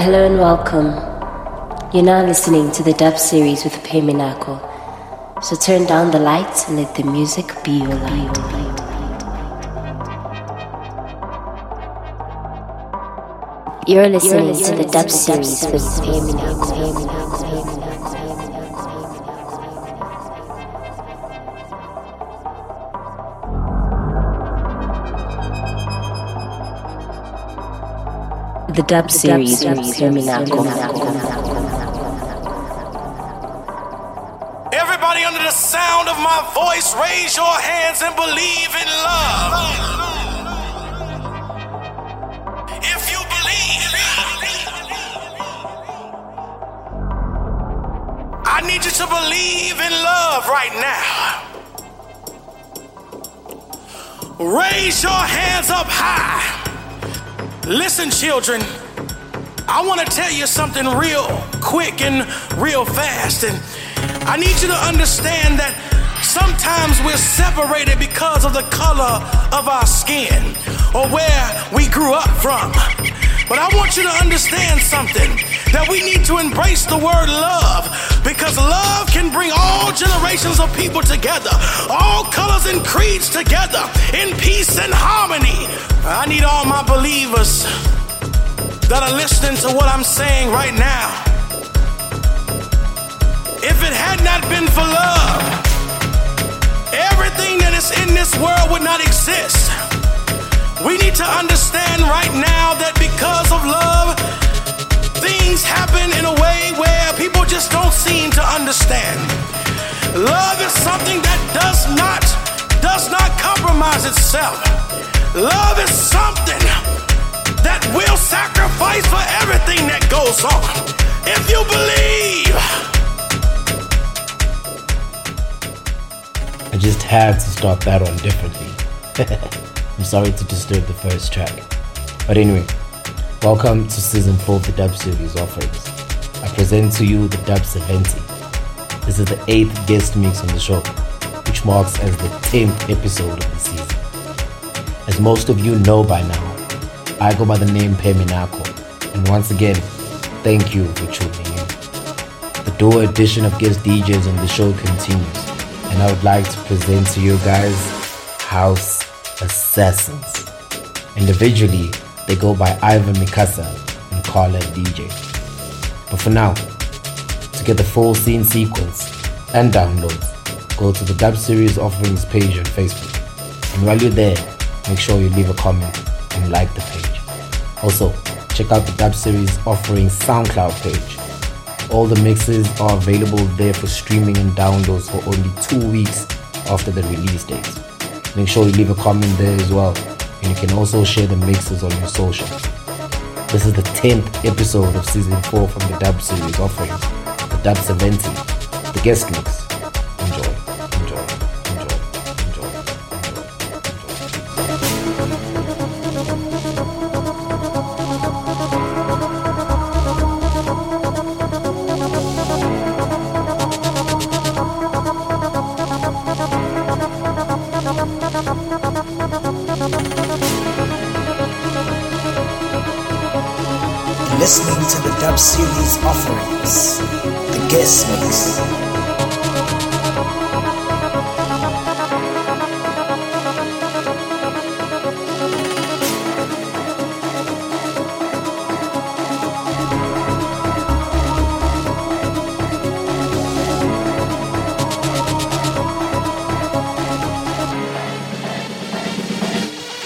Hello and welcome. You're now listening to the dub series with Peminako. So turn down the lights and let the music be your light. You're listening to the dub series with Peminako. The dub series. Everybody under the sound of my voice, raise your hands and believe in love. If you believe, I need you to believe in love right now. Raise your hands up high. Listen, children, I want to tell you something real quick and real fast. And I need you to understand that sometimes we're separated because of the color of our skin or where we grew up from. But I want you to understand something that we need to embrace the word love because love can bring all generations of people together, all colors and creeds together in peace and harmony. I need all my believers that are listening to what I'm saying right now. If it had not been for love, everything that is in this world would not exist. We need to understand right now that because of love, things happen in a way where people just don't seem to understand. Love is something that does not does not compromise itself. Love is something sacrifice for everything that goes on. If you believe. I just had to start that one differently. I'm sorry to disturb the first track. But anyway, welcome to season 4 of the Dub Series offerings. I present to you the Dub 70. This is the 8th guest mix on the show, which marks as the 10th episode of the season. As most of you know by now, I go by the name Peminako, and once again, thank you for tuning in. The dual edition of guest DJs on the show continues, and I would like to present to you guys House Assassins. Individually, they go by Ivan Micasa and Carla DJ. But for now, to get the full scene sequence and downloads, go to the Dub Series Offerings page on Facebook. And while you're there, make sure you leave a comment and like the page. Also, check out the Dub Series offering SoundCloud page. All the mixes are available there for streaming and downloads for only two weeks after the release date. Make sure you leave a comment there as well, and you can also share the mixes on your social. This is the 10th episode of season 4 from the Dub Series offering, the Dub 70, the guest mix. To the Dub Series offerings, the guest mix.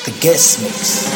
The guest mix.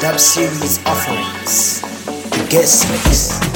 Dub Series offerings, the guest mix.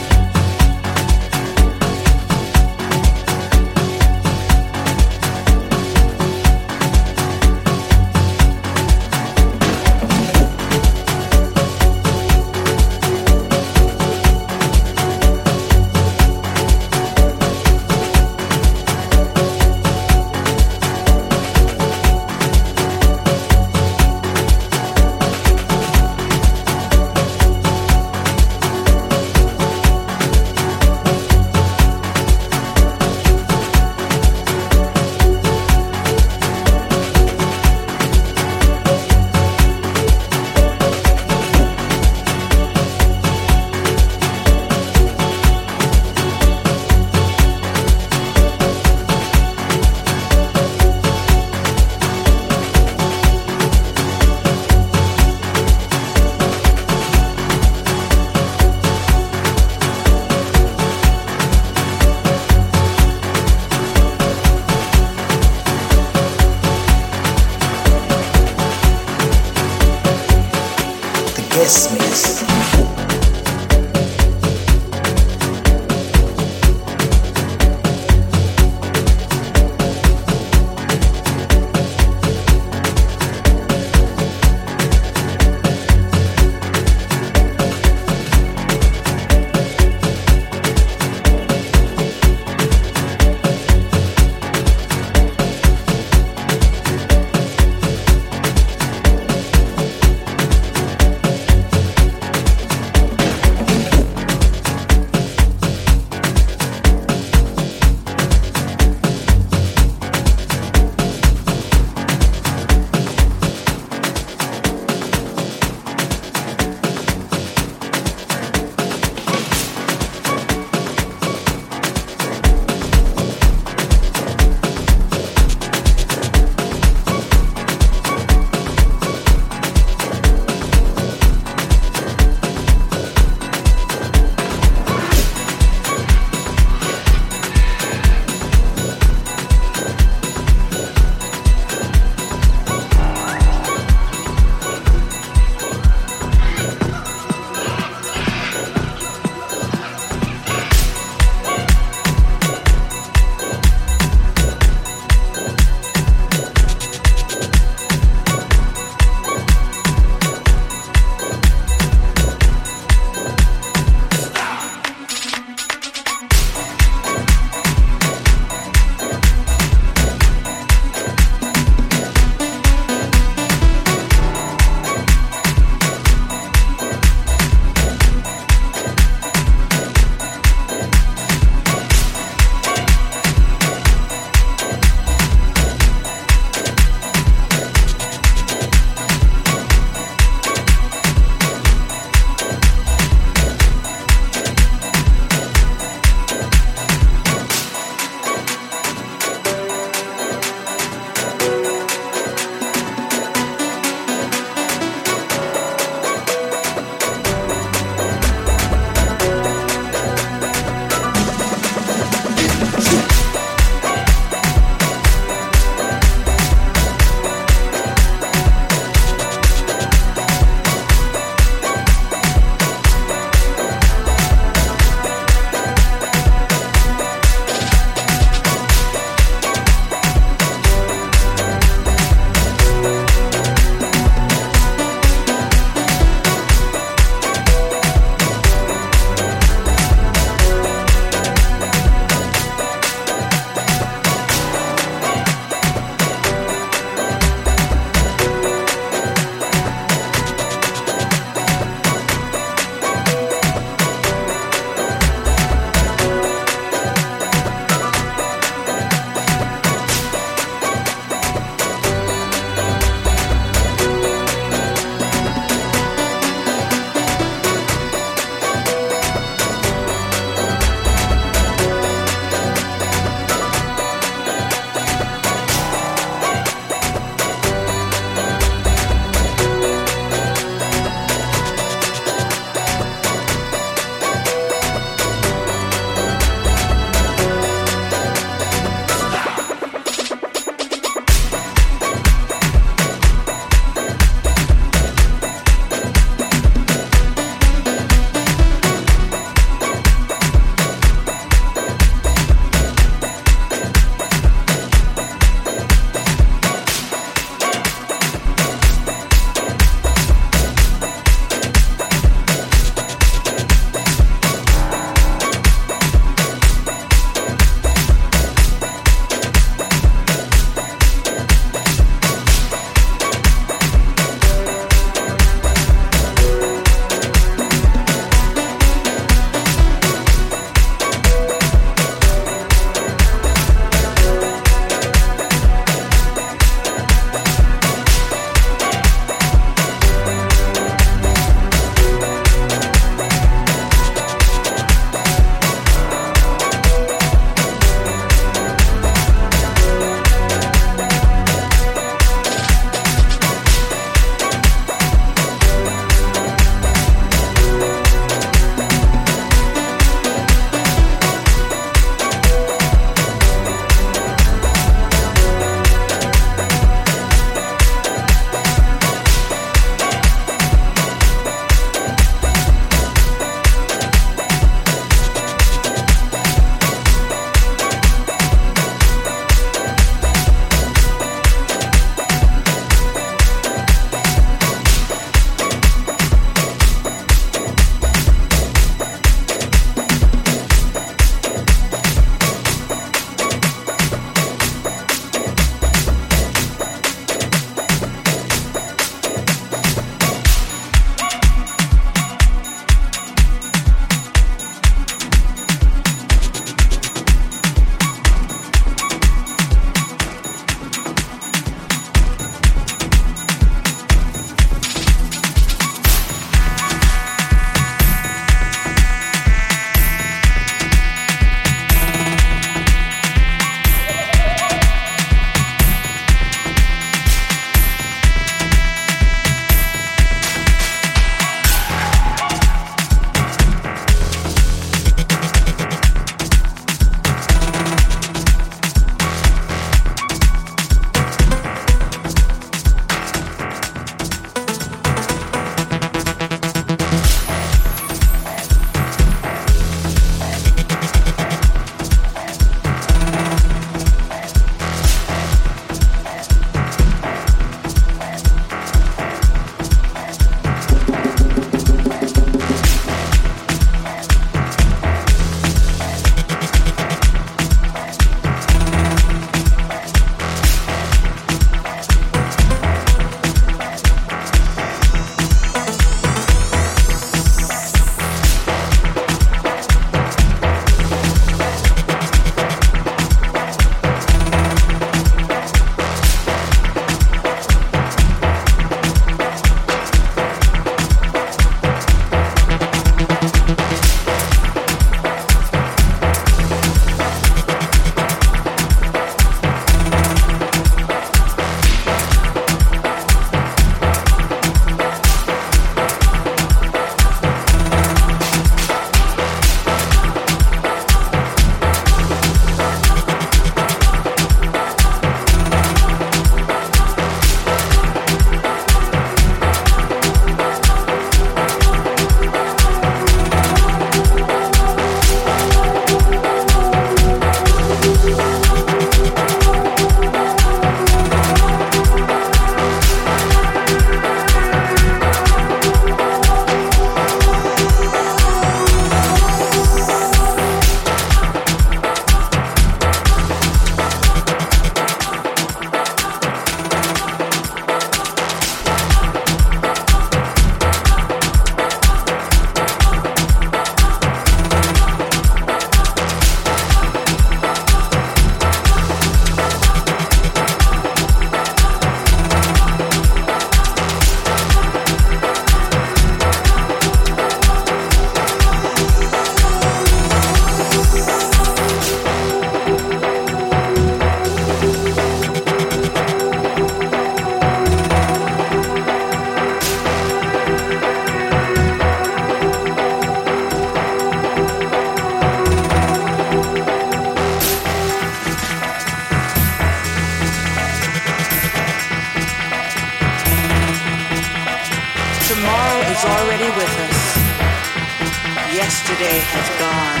Yesterday has gone.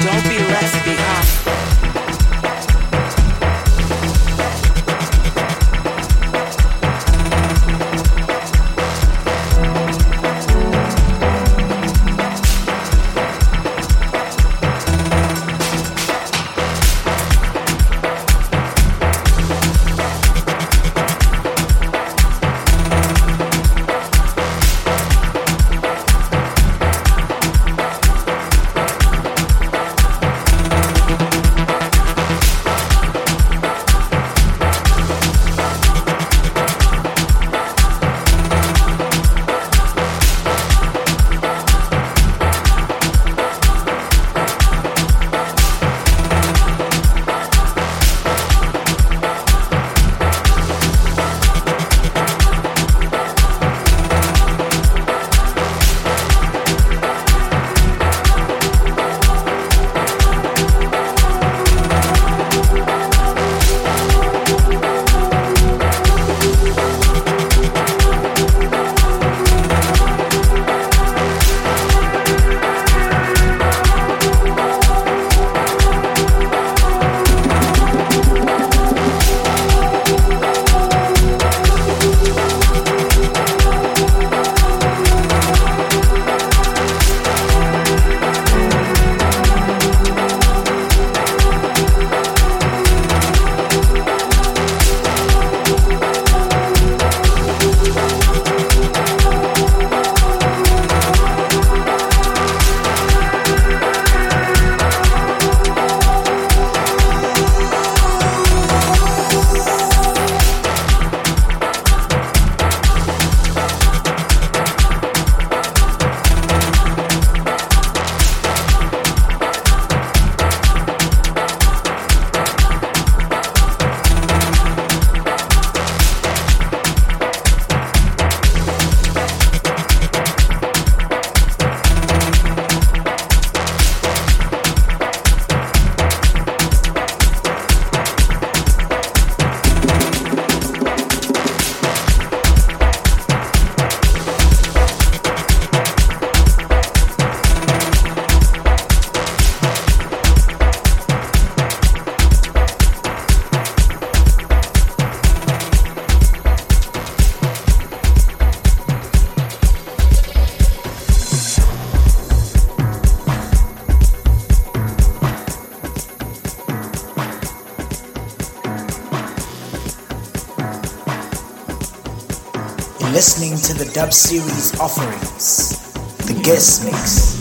Don't be left behind. To the dub series offerings, the guest mix.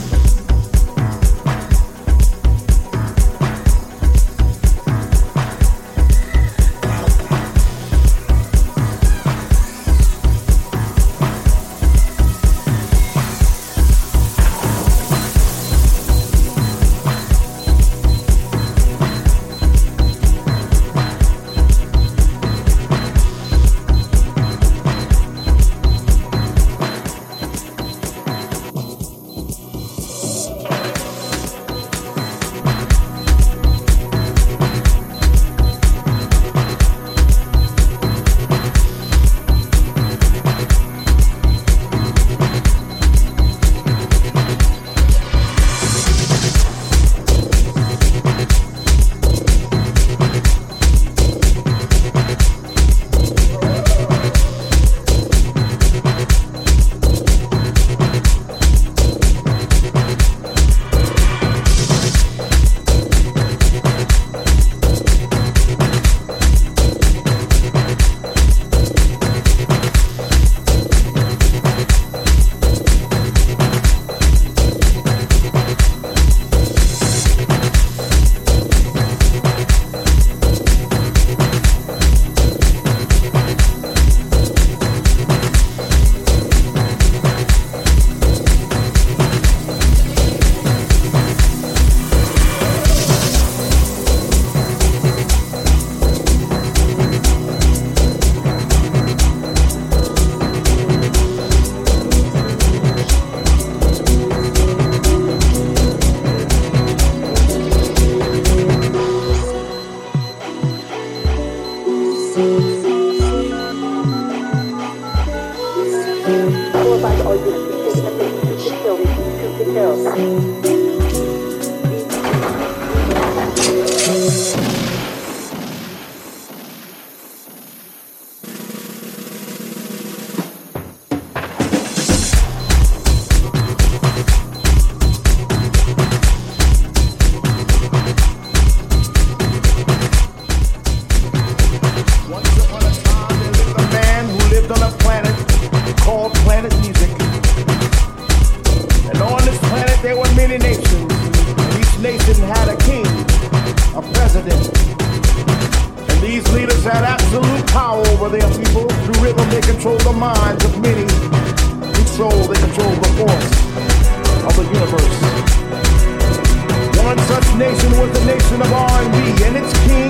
Nation was the nation of R&B, and its king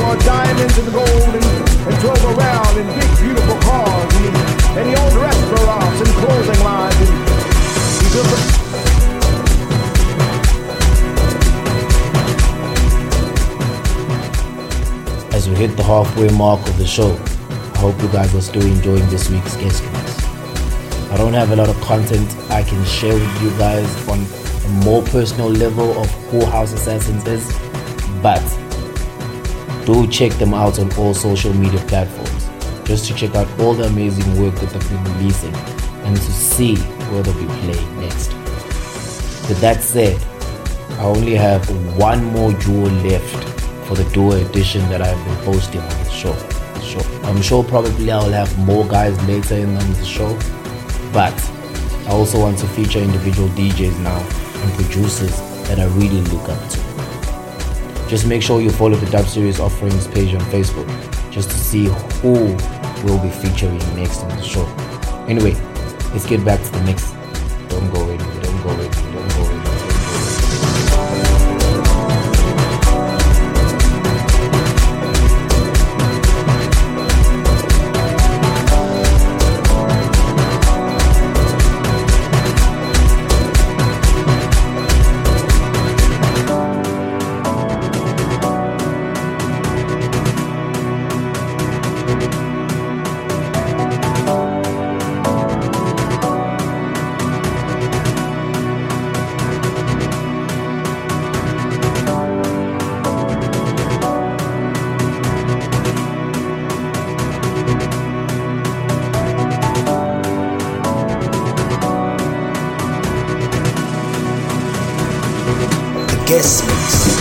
wore diamonds and gold and, and drove around in big, beautiful cars. And he, and he owned restaurants and clothing lines. And he built a, As we hit the halfway mark of the show, I hope you guys are still enjoying this week's guest. I don't have a lot of content I can share with you guys on a more personal level of who House Assassins is, but do check them out on all social media platforms just to check out all the amazing work that they've been releasing and to see where they'll be playing next. With that said, I only have one more duo left for the duo edition that I've been posting on the show. show. I'm sure probably I'll have more guys later in on the show, but I also want to feature individual DJs now and producers that I really look up to. Just make sure you follow the Dub Series offerings page on Facebook just to see who will be featuring next on the show. Anyway, let's get back to the mix. The guest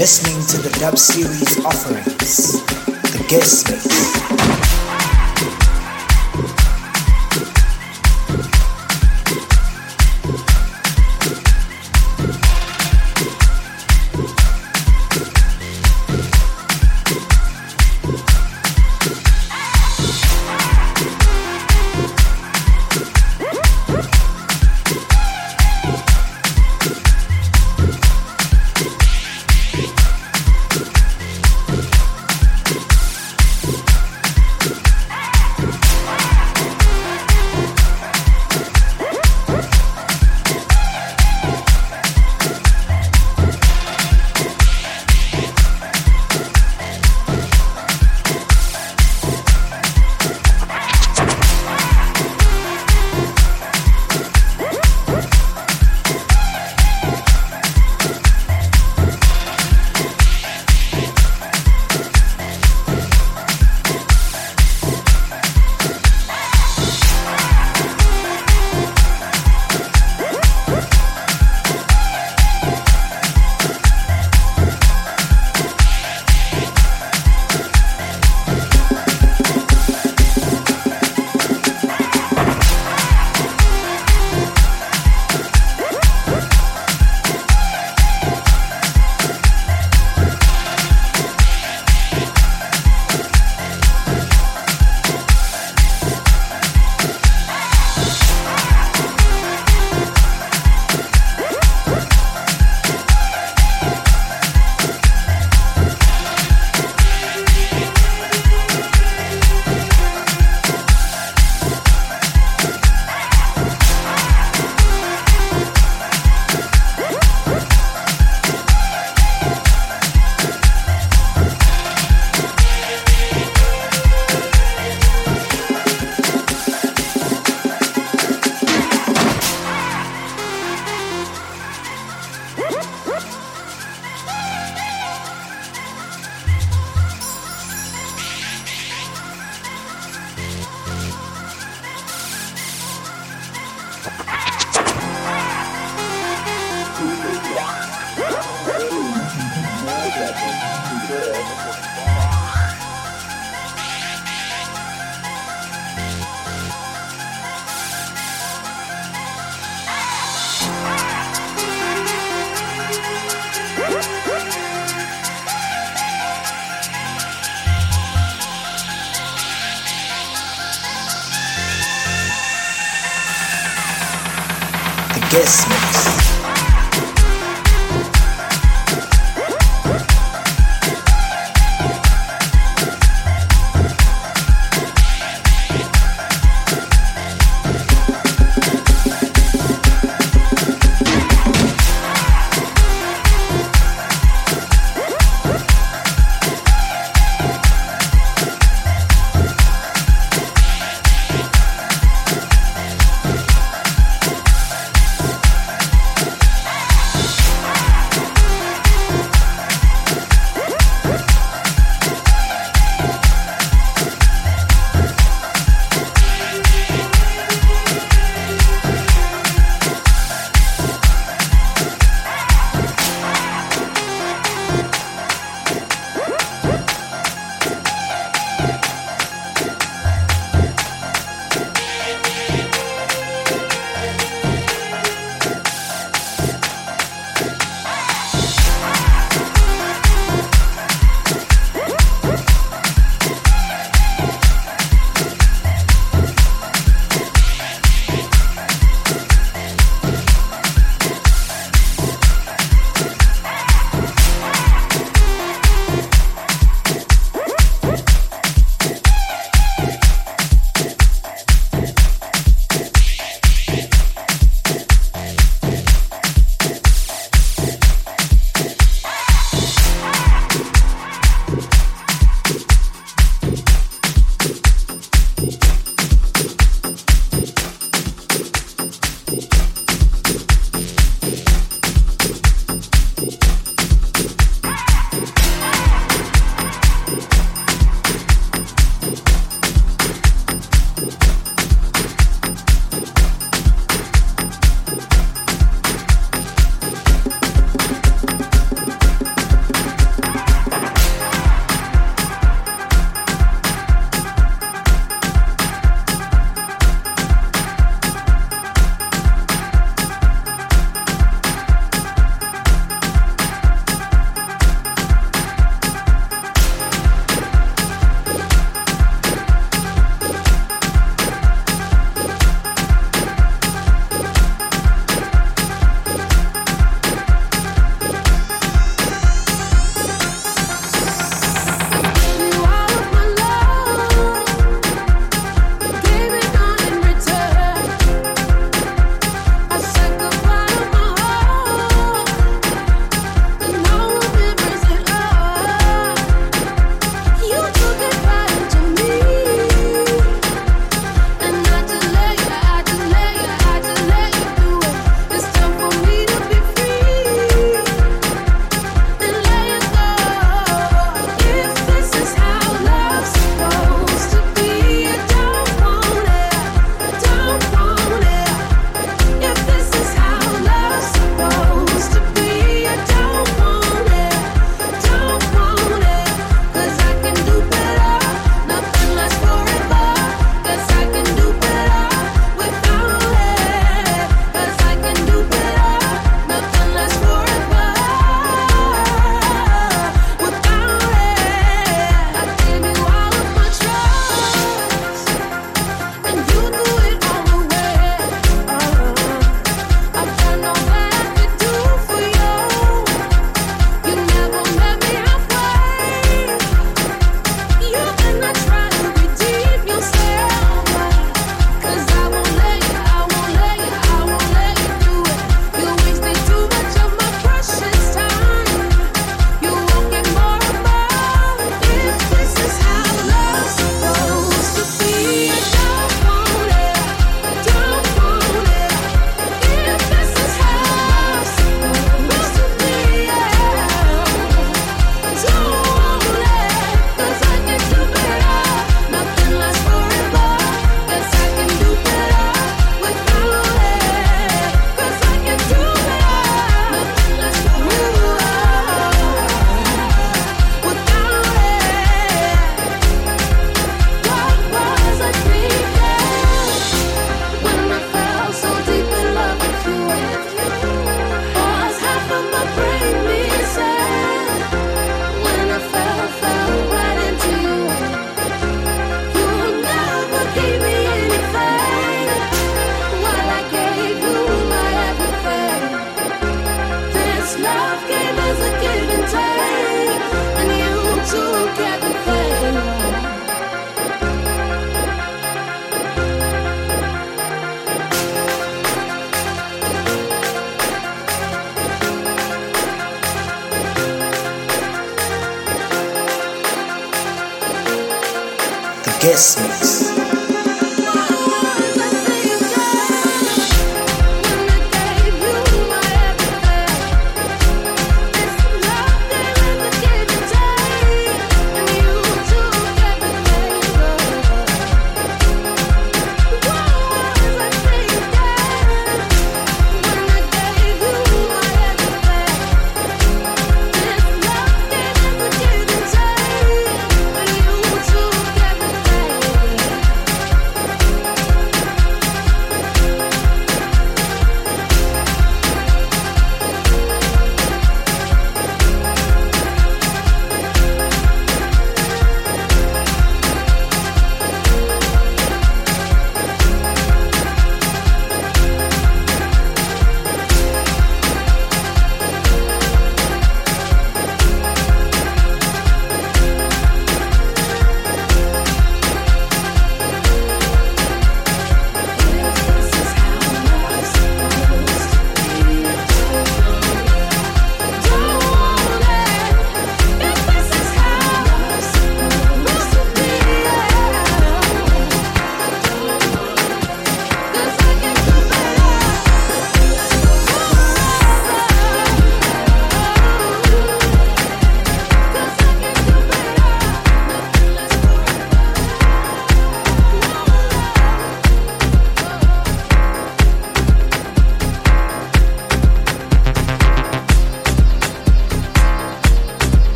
listening to the dub series offerings, the guest mix.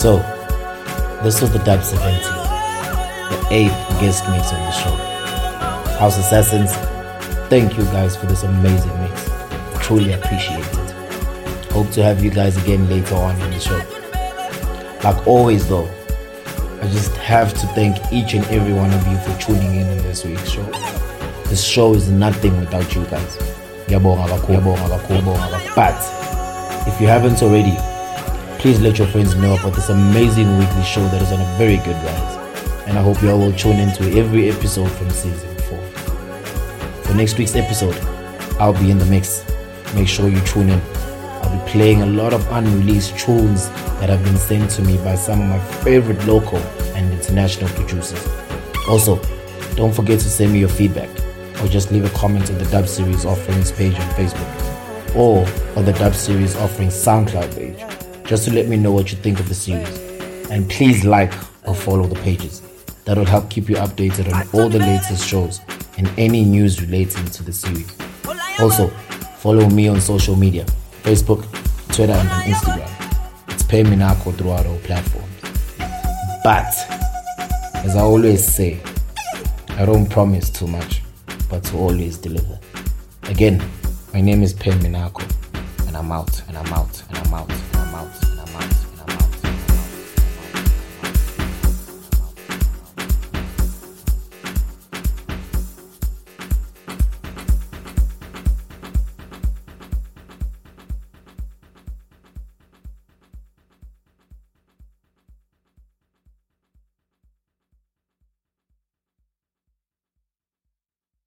So, this was the Dub 70, the eighth guest mix on the show. House Assassins, thank you guys for this amazing mix. Truly appreciate it. Hope to have you guys again later on in the show. Like always, though, I just have to thank each and every one of you for tuning in on this week's show. This show is nothing without you guys. But if you haven't already, please let your friends know about this amazing weekly show that is on a very good rise. And I hope you all will tune into every episode from season 4. For next week's episode, I'll be in the mix. Make sure you tune in. I'll be playing a lot of unreleased tunes that have been sent to me by some of my favorite local and international producers. Also, don't forget to send me your feedback or just leave a comment on the Dub Series Offerings page on Facebook or on the Dub Series Offerings SoundCloud page just to let me know what you think of the series. And please like or follow the pages. That will help keep you updated on all the latest shows and any news relating to the series. Also, follow me on social media Facebook, Twitter, and on Instagram. It's Pay Minako throughout all platforms. But, as I always say, I don't promise too much, but to always deliver. Again, my name is Pay Minako, and I'm out, and I'm out, and I'm out. And I'm out.